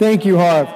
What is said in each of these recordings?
Thank you, Harv.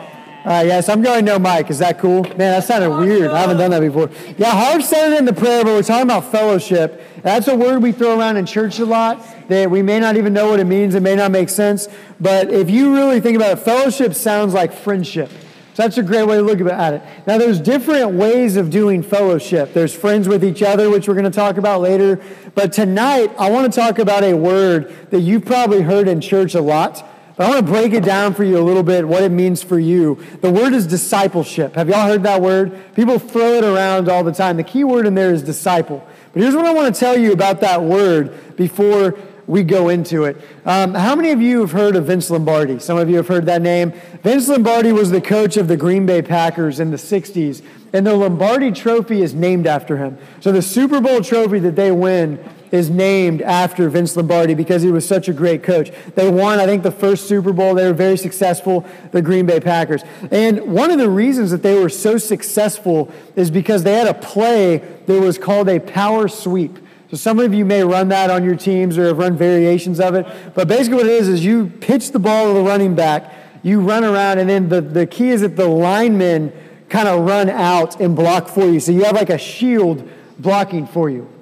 Uh, yes, I'm going no mic. Is that cool? Man, that sounded weird. I haven't done that before. Yeah, Harv said it in the prayer, but we're talking about fellowship. That's a word we throw around in church a lot that we may not even know what it means. It may not make sense. But if you really think about it, fellowship sounds like friendship. So that's a great way to look at it. Now, there's different ways of doing fellowship. There's friends with each other, which we're going to talk about later. But tonight, I want to talk about a word that you've probably heard in church a lot but I want to break it down for you a little bit, what it means for you. The word is discipleship. Have y'all heard that word? People throw it around all the time. The key word in there is disciple. But here's what I want to tell you about that word before we go into it. Um, how many of you have heard of Vince Lombardi? Some of you have heard that name. Vince Lombardi was the coach of the Green Bay Packers in the 60s, and the Lombardi Trophy is named after him. So the Super Bowl trophy that they win is named after Vince Lombardi because he was such a great coach. They won, I think, the first Super Bowl. They were very successful, the Green Bay Packers. And one of the reasons that they were so successful is because they had a play that was called a power sweep. So some of you may run that on your teams or have run variations of it. But basically what it is is you pitch the ball to the running back, you run around, and then the, the key is that the linemen kind of run out and block for you. So you have like a shield blocking for you.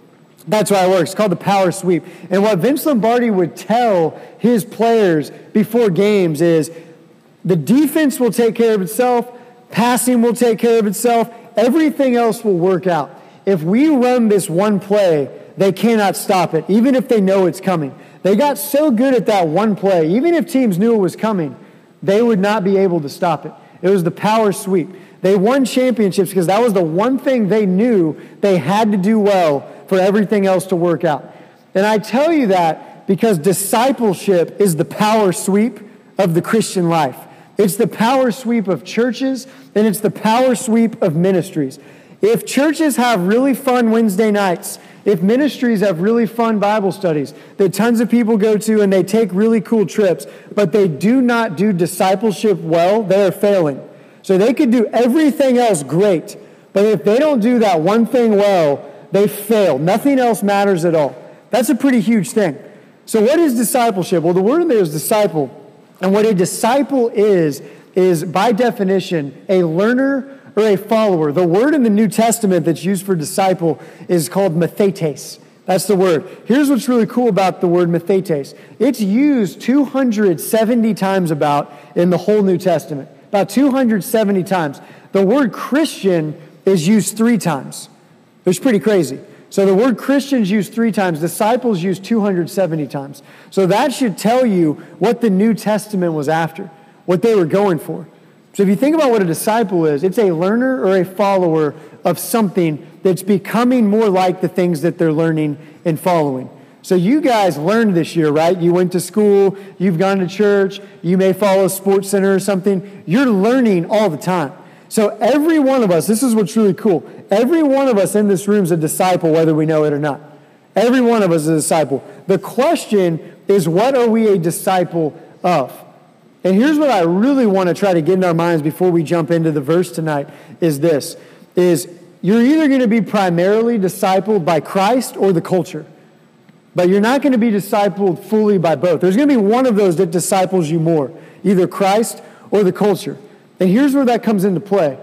That's why it works. It's called the power sweep. And what Vince Lombardi would tell his players before games is the defense will take care of itself, passing will take care of itself, everything else will work out. If we run this one play, they cannot stop it, even if they know it's coming. They got so good at that one play, even if teams knew it was coming, they would not be able to stop it. It was the power sweep. They won championships because that was the one thing they knew they had to do well for everything else to work out. And I tell you that because discipleship is the power sweep of the Christian life. It's the power sweep of churches and it's the power sweep of ministries. If churches have really fun Wednesday nights, if ministries have really fun Bible studies that tons of people go to and they take really cool trips, but they do not do discipleship well, they are failing. So they could do everything else great, but if they don't do that one thing well, they fail. Nothing else matters at all. That's a pretty huge thing. So, what is discipleship? Well, the word in there is disciple. And what a disciple is, is by definition a learner or a follower. The word in the New Testament that's used for disciple is called mathetes. That's the word. Here's what's really cool about the word mathetes it's used 270 times about in the whole New Testament. About 270 times. The word Christian is used three times. It's pretty crazy. So the word Christians used three times, disciples used 270 times. So that should tell you what the New Testament was after, what they were going for. So if you think about what a disciple is, it's a learner or a follower of something that's becoming more like the things that they're learning and following. So you guys learned this year, right? You went to school, you've gone to church, you may follow a sports center or something. You're learning all the time. So every one of us, this is what's really cool. Every one of us in this room is a disciple, whether we know it or not. Every one of us is a disciple. The question is, what are we a disciple of? And here's what I really want to try to get in our minds before we jump into the verse tonight is this is you're either going to be primarily discipled by Christ or the culture. But you're not going to be discipled fully by both. There's going to be one of those that disciples you more, either Christ or the culture. And here's where that comes into play.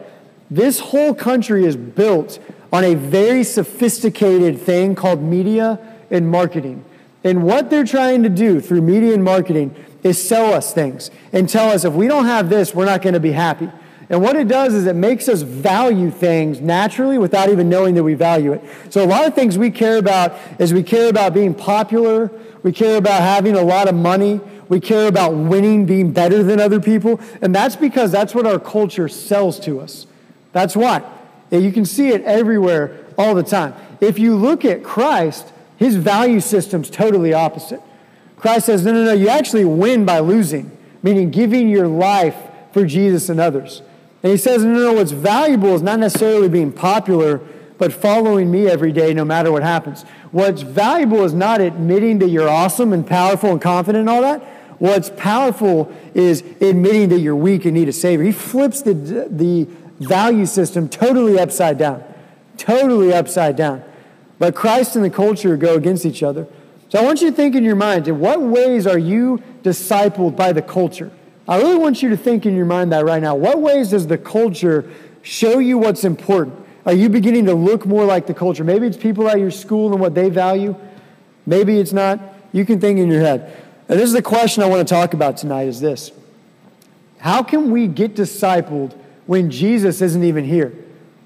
This whole country is built on a very sophisticated thing called media and marketing. And what they're trying to do through media and marketing is sell us things and tell us if we don't have this, we're not going to be happy. And what it does is it makes us value things naturally without even knowing that we value it. So a lot of things we care about is we care about being popular, we care about having a lot of money, we care about winning, being better than other people. And that's because that's what our culture sells to us. That's why. You can see it everywhere all the time. If you look at Christ, his value system's totally opposite. Christ says, no, no, no, you actually win by losing, meaning giving your life for Jesus and others. And he says, no, no, no, what's valuable is not necessarily being popular, but following me every day no matter what happens. What's valuable is not admitting that you're awesome and powerful and confident and all that. What's powerful is admitting that you're weak and need a Savior. He flips the, the value system totally upside down. Totally upside down. But Christ and the culture go against each other. So I want you to think in your mind in what ways are you discipled by the culture? I really want you to think in your mind that right now. What ways does the culture show you what's important? Are you beginning to look more like the culture? Maybe it's people at your school and what they value. Maybe it's not. You can think in your head. And this is the question I want to talk about tonight is this. How can we get discipled when Jesus isn't even here?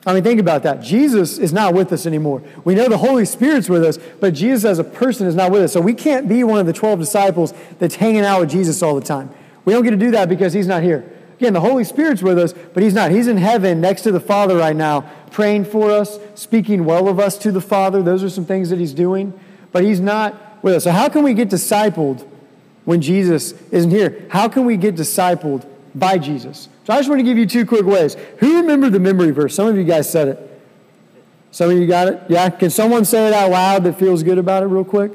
I mean, think about that. Jesus is not with us anymore. We know the Holy Spirit's with us, but Jesus as a person is not with us. So we can't be one of the 12 disciples that's hanging out with Jesus all the time. We don't get to do that because he's not here. Again, the Holy Spirit's with us, but he's not. He's in heaven next to the Father right now, praying for us, speaking well of us to the Father. Those are some things that he's doing, but he's not with us. So, how can we get discipled when Jesus isn't here? How can we get discipled by Jesus? So I just want to give you two quick ways. Who remembered the memory verse? Some of you guys said it. Some of you got it? Yeah? Can someone say it out loud that feels good about it real quick?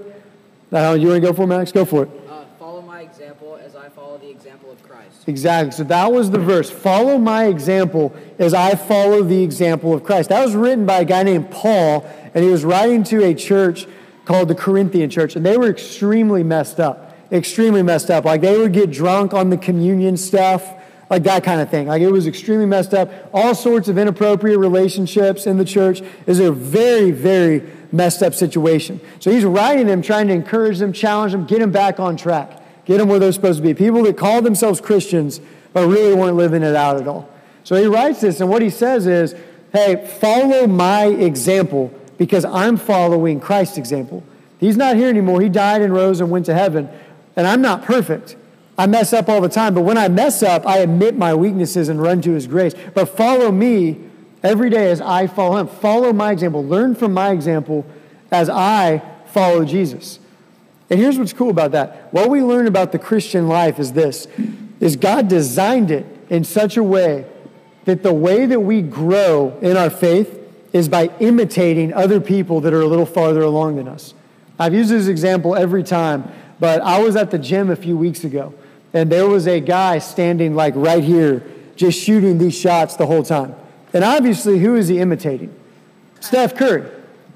Uh, you want to go for it, Max? Go for it. Uh, follow my example as I follow the example of Christ. Exactly. So that was the verse. Follow my example as I follow the example of Christ. That was written by a guy named Paul, and he was writing to a church called the Corinthian church, and they were extremely messed up. Extremely messed up. Like they would get drunk on the communion stuff like that kind of thing. Like it was extremely messed up. All sorts of inappropriate relationships in the church. is a very, very messed up situation. So he's writing them, trying to encourage them, challenge them, get them back on track, get them where they're supposed to be. People that call themselves Christians but really weren't living it out at all. So he writes this, and what he says is, hey, follow my example because I'm following Christ's example. He's not here anymore. He died and rose and went to heaven, and I'm not perfect. I mess up all the time, but when I mess up, I admit my weaknesses and run to His grace. But follow me every day as I follow Him. Follow my example. Learn from my example as I follow Jesus. And here's what's cool about that. What we learn about the Christian life is this is God designed it in such a way that the way that we grow in our faith is by imitating other people that are a little farther along than us. I've used this example every time, but I was at the gym a few weeks ago and there was a guy standing like right here, just shooting these shots the whole time. And obviously, who is he imitating? Steph Curry.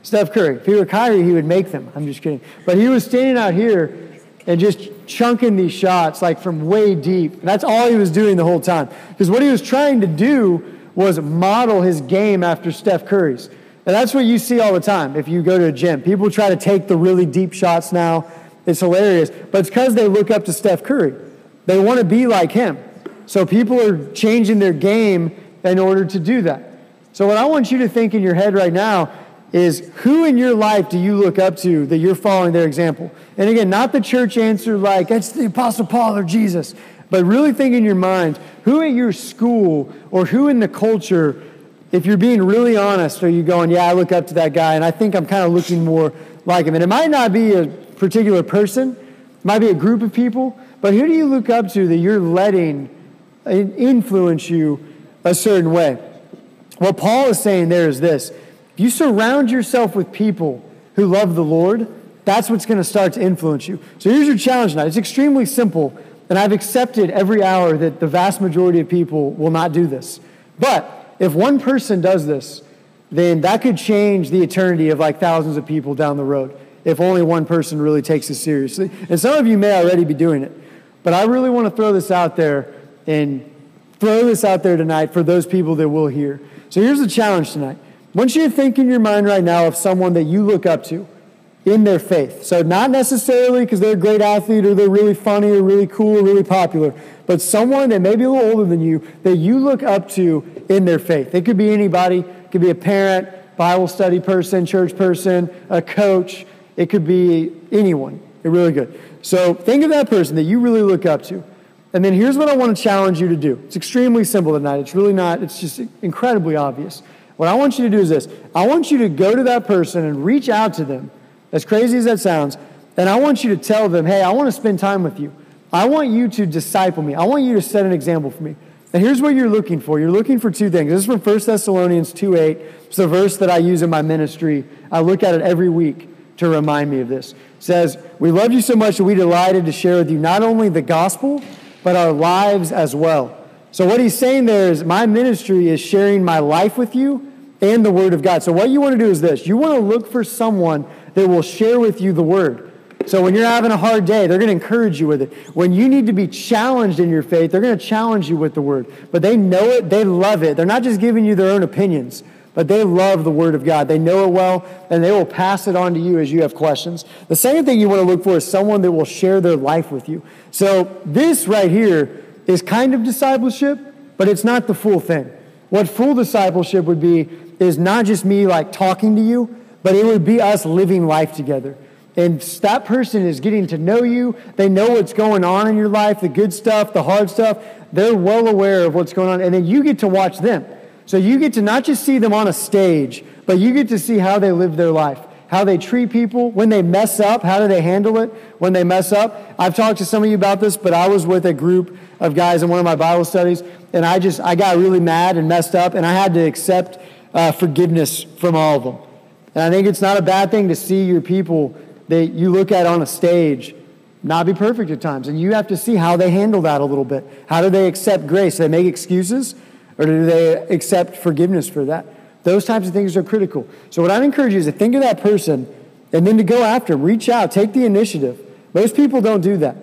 Steph Curry. If he were Kyrie, he would make them. I'm just kidding. But he was standing out here and just chunking these shots like from way deep. And that's all he was doing the whole time. Because what he was trying to do was model his game after Steph Curry's. And that's what you see all the time if you go to a gym. People try to take the really deep shots now. It's hilarious. But it's because they look up to Steph Curry. They want to be like him. So people are changing their game in order to do that. So, what I want you to think in your head right now is who in your life do you look up to that you're following their example? And again, not the church answer like, it's the Apostle Paul or Jesus, but really think in your mind who at your school or who in the culture, if you're being really honest, are you going, yeah, I look up to that guy and I think I'm kind of looking more like him? And it might not be a particular person, might be a group of people, but who do you look up to that you're letting influence you a certain way? What Paul is saying there is this if you surround yourself with people who love the Lord, that's what's going to start to influence you. So here's your challenge tonight. It's extremely simple, and I've accepted every hour that the vast majority of people will not do this. But if one person does this, then that could change the eternity of like thousands of people down the road if only one person really takes it seriously. And some of you may already be doing it. But I really want to throw this out there and throw this out there tonight for those people that will hear. So here's the challenge tonight. Want you think in your mind right now of someone that you look up to in their faith. So not necessarily because they're a great athlete or they're really funny or really cool or really popular, but someone that may be a little older than you that you look up to in their faith. It could be anybody. It could be a parent, Bible study person, church person, a coach. It could be anyone. They're really good. So think of that person that you really look up to. And then here's what I want to challenge you to do. It's extremely simple tonight. It's really not, it's just incredibly obvious. What I want you to do is this I want you to go to that person and reach out to them, as crazy as that sounds, and I want you to tell them, hey, I want to spend time with you. I want you to disciple me. I want you to set an example for me. And here's what you're looking for. You're looking for two things. This is from 1 Thessalonians 2 8. It's a verse that I use in my ministry. I look at it every week to remind me of this. It says, We love you so much that we delighted to share with you not only the gospel, but our lives as well. So, what he's saying there is, my ministry is sharing my life with you and the Word of God. So, what you want to do is this you want to look for someone that will share with you the Word. So when you're having a hard day, they're going to encourage you with it. When you need to be challenged in your faith, they're going to challenge you with the word. But they know it, they love it. They're not just giving you their own opinions, but they love the word of God. They know it well, and they will pass it on to you as you have questions. The second thing you want to look for is someone that will share their life with you. So this right here is kind of discipleship, but it's not the full thing. What full discipleship would be is not just me like talking to you, but it would be us living life together. And that person is getting to know you. They know what's going on in your life, the good stuff, the hard stuff. They're well aware of what's going on. And then you get to watch them. So you get to not just see them on a stage, but you get to see how they live their life, how they treat people. When they mess up, how do they handle it when they mess up? I've talked to some of you about this, but I was with a group of guys in one of my Bible studies, and I just, I got really mad and messed up, and I had to accept uh, forgiveness from all of them. And I think it's not a bad thing to see your people that you look at on a stage not be perfect at times. And you have to see how they handle that a little bit. How do they accept grace? They make excuses or do they accept forgiveness for that? Those types of things are critical. So, what I'd encourage you is to think of that person and then to go after reach out, take the initiative. Most people don't do that,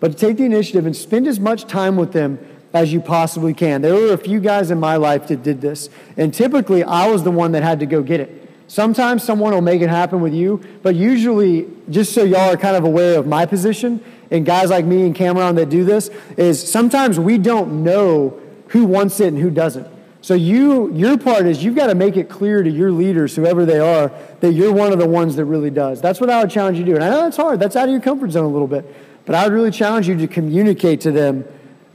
but to take the initiative and spend as much time with them as you possibly can. There were a few guys in my life that did this, and typically I was the one that had to go get it. Sometimes someone will make it happen with you, but usually, just so y'all are kind of aware of my position, and guys like me and Cameron that do this, is sometimes we don't know who wants it and who doesn't. So you, your part is you've got to make it clear to your leaders, whoever they are, that you're one of the ones that really does. That's what I would challenge you to do. And I know that's hard. That's out of your comfort zone a little bit. But I would really challenge you to communicate to them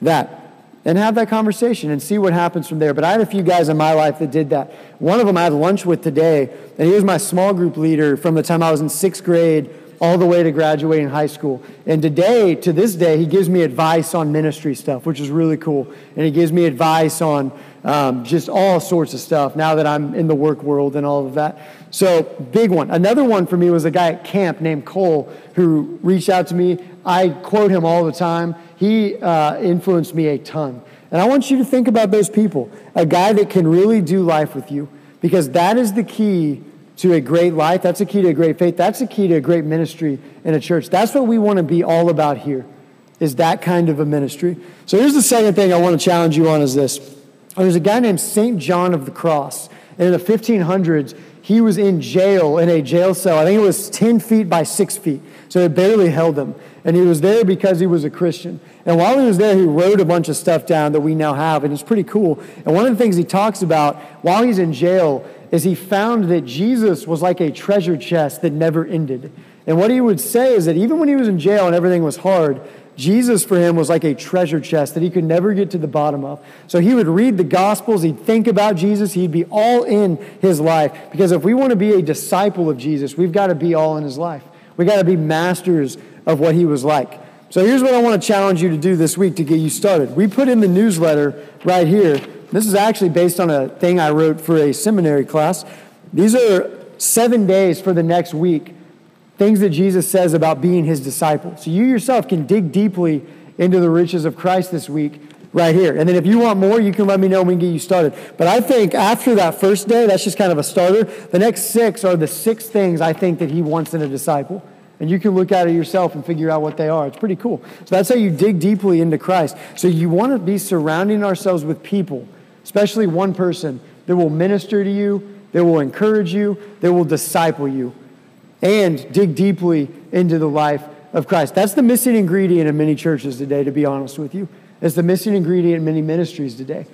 that and have that conversation and see what happens from there. But I had a few guys in my life that did that. One of them I had lunch with today, and he was my small group leader from the time I was in sixth grade all the way to graduating high school. And today, to this day, he gives me advice on ministry stuff, which is really cool. And he gives me advice on um, just all sorts of stuff now that I'm in the work world and all of that. So, big one. Another one for me was a guy at camp named Cole who reached out to me. I quote him all the time. He uh, influenced me a ton. And I want you to think about those people a guy that can really do life with you, because that is the key to a great life. That's the key to a great faith. That's the key to a great ministry in a church. That's what we want to be all about here, is that kind of a ministry. So here's the second thing I want to challenge you on is this. There's a guy named St. John of the Cross. And in the 1500s, he was in jail, in a jail cell. I think it was 10 feet by 6 feet. So it barely held him. And he was there because he was a Christian. And while he was there, he wrote a bunch of stuff down that we now have, and it's pretty cool. And one of the things he talks about while he's in jail is he found that Jesus was like a treasure chest that never ended. And what he would say is that even when he was in jail and everything was hard, Jesus for him was like a treasure chest that he could never get to the bottom of. So he would read the Gospels, he'd think about Jesus, he'd be all in his life. Because if we want to be a disciple of Jesus, we've got to be all in his life. We've got to be masters of what he was like. So here's what I want to challenge you to do this week to get you started. We put in the newsletter right here. This is actually based on a thing I wrote for a seminary class. These are seven days for the next week things that Jesus says about being his disciple. So you yourself can dig deeply into the riches of Christ this week right here. And then if you want more, you can let me know and we can get you started. But I think after that first day, that's just kind of a starter. The next six are the six things I think that he wants in a disciple. And you can look at it yourself and figure out what they are. It's pretty cool. So that's how you dig deeply into Christ. So you want to be surrounding ourselves with people, especially one person that will minister to you, that will encourage you, that will disciple you and dig deeply into the life of Christ. That's the missing ingredient in many churches today, to be honest with you. It's the missing ingredient in many ministries today.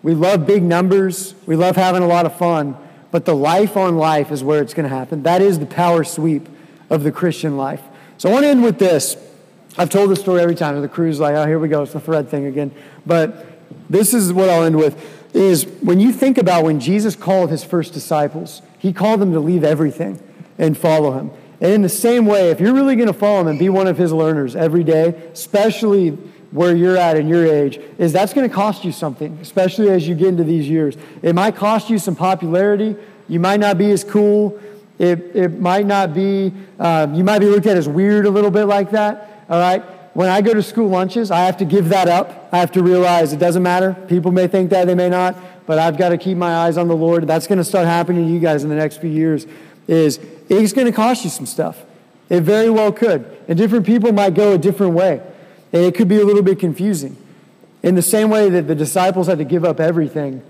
We love big numbers, we love having a lot of fun, but the life on life is where it's going to happen. That is the power sweep of the Christian life. So I want to end with this. I've told this story every time. The crew's like, oh, here we go. It's the thread thing again. But this is what I'll end with is when you think about when Jesus called his first disciples, he called them to leave everything and follow him. And in the same way, if you're really going to follow him and be one of his learners every day, especially where you're at in your age, is that's going to cost you something, especially as you get into these years. It might cost you some popularity. You might not be as cool. It, it might not be, uh, you might be looked at as weird a little bit like that. All right? When I go to school lunches, I have to give that up. I have to realize it doesn't matter. People may think that, they may not, but I've got to keep my eyes on the Lord. That's going to start happening to you guys in the next few years. Is it's going to cost you some stuff. It very well could. And different people might go a different way. And it could be a little bit confusing. In the same way that the disciples had to give up everything,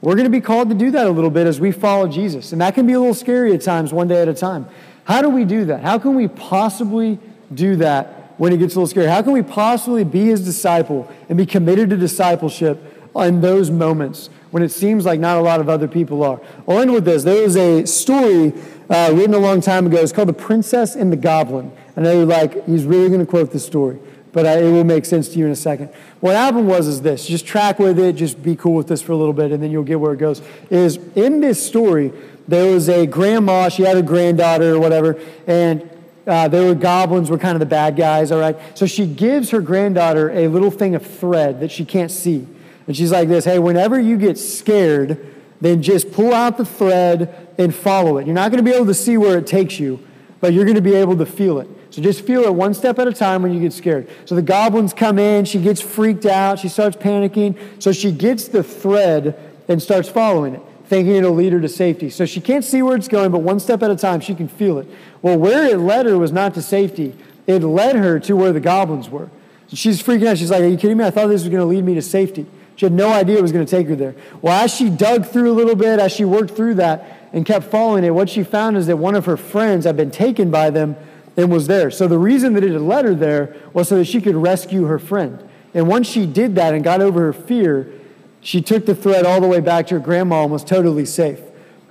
we're going to be called to do that a little bit as we follow Jesus. And that can be a little scary at times, one day at a time. How do we do that? How can we possibly do that when it gets a little scary? How can we possibly be his disciple and be committed to discipleship in those moments when it seems like not a lot of other people are? I'll end with this. There was a story uh, written a long time ago. It's called The Princess and the Goblin. I know you're like, he's really going to quote this story, but I, it will make sense to you in a second. What happened was is this, just track with it, just be cool with this for a little bit, and then you'll get where it goes. Is in this story, there was a grandma, she had a granddaughter or whatever, and uh, there were goblins were kind of the bad guys, all right? So she gives her granddaughter a little thing of thread that she can't see. And she's like this, hey, whenever you get scared, then just pull out the thread and follow it. You're not going to be able to see where it takes you, but you're going to be able to feel it. So just feel it one step at a time when you get scared. So the goblins come in, she gets freaked out, she starts panicking. So she gets the thread and starts following it, thinking it'll lead her to safety. So she can't see where it's going, but one step at a time she can feel it. Well, where it led her was not to safety, it led her to where the goblins were. She's freaking out. She's like, Are you kidding me? I thought this was going to lead me to safety. She had no idea it was going to take her there. Well, as she dug through a little bit, as she worked through that and kept following it, what she found is that one of her friends had been taken by them and was there. So the reason that it had led her there was so that she could rescue her friend. And once she did that and got over her fear, she took the thread all the way back to her grandma and was totally safe.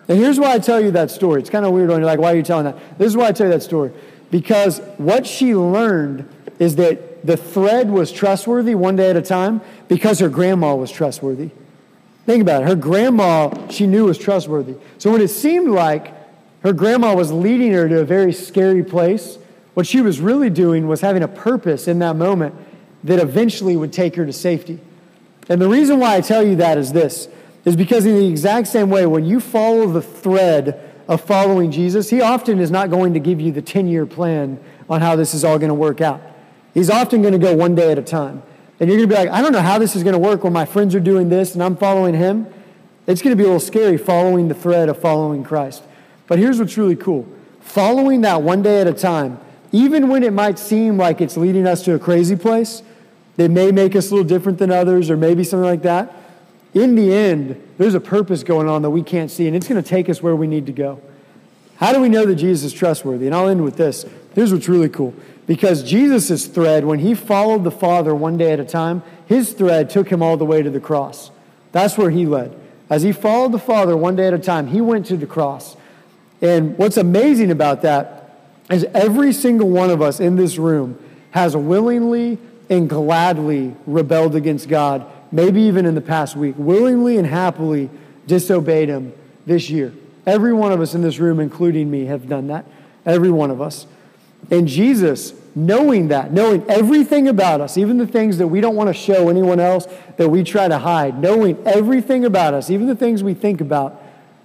And here's why I tell you that story. It's kind of weird when you're like, why are you telling that? This is why I tell you that story. Because what she learned is that the thread was trustworthy one day at a time because her grandma was trustworthy. Think about it. Her grandma, she knew was trustworthy. So when it seemed like her grandma was leading her to a very scary place. What she was really doing was having a purpose in that moment that eventually would take her to safety. And the reason why I tell you that is this is because in the exact same way when you follow the thread of following Jesus, he often is not going to give you the 10-year plan on how this is all going to work out. He's often going to go one day at a time. And you're going to be like, I don't know how this is going to work when my friends are doing this and I'm following him. It's going to be a little scary following the thread of following Christ. But here's what's really cool following that one day at a time, even when it might seem like it's leading us to a crazy place, that may make us a little different than others, or maybe something like that. In the end, there's a purpose going on that we can't see, and it's going to take us where we need to go. How do we know that Jesus is trustworthy? And I'll end with this. Here's what's really cool. Because Jesus' thread, when he followed the Father one day at a time, his thread took him all the way to the cross. That's where he led. As he followed the Father one day at a time, he went to the cross. And what's amazing about that is every single one of us in this room has willingly and gladly rebelled against God, maybe even in the past week, willingly and happily disobeyed Him this year. Every one of us in this room, including me, have done that. Every one of us. And Jesus, knowing that, knowing everything about us, even the things that we don't want to show anyone else, that we try to hide, knowing everything about us, even the things we think about,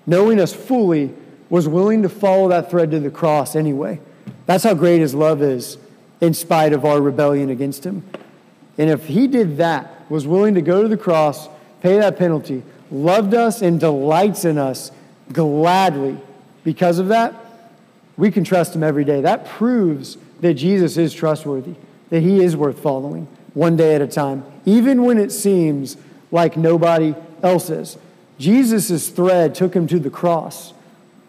knowing us fully, was willing to follow that thread to the cross anyway. That's how great his love is, in spite of our rebellion against him. And if he did that, was willing to go to the cross, pay that penalty, loved us and delights in us gladly because of that, we can trust him every day. That proves that Jesus is trustworthy, that he is worth following one day at a time, even when it seems like nobody else is. Jesus' thread took him to the cross.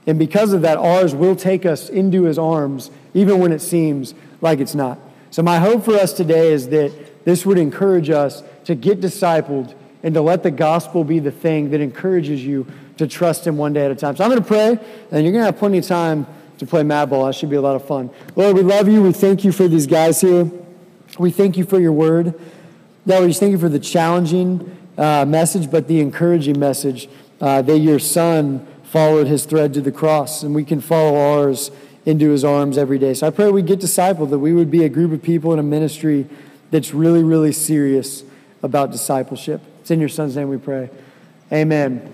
And because of that, ours will take us into his arms, even when it seems like it's not. So, my hope for us today is that this would encourage us to get discipled and to let the gospel be the thing that encourages you to trust him one day at a time. So, I'm going to pray, and you're going to have plenty of time to play mad ball. That should be a lot of fun. Lord, we love you. We thank you for these guys here. We thank you for your word. God, we just thank you for the challenging uh, message, but the encouraging message uh, that your son followed his thread to the cross, and we can follow ours into his arms every day. So I pray we get discipled, that we would be a group of people in a ministry that's really, really serious about discipleship. It's in your son's name we pray. Amen.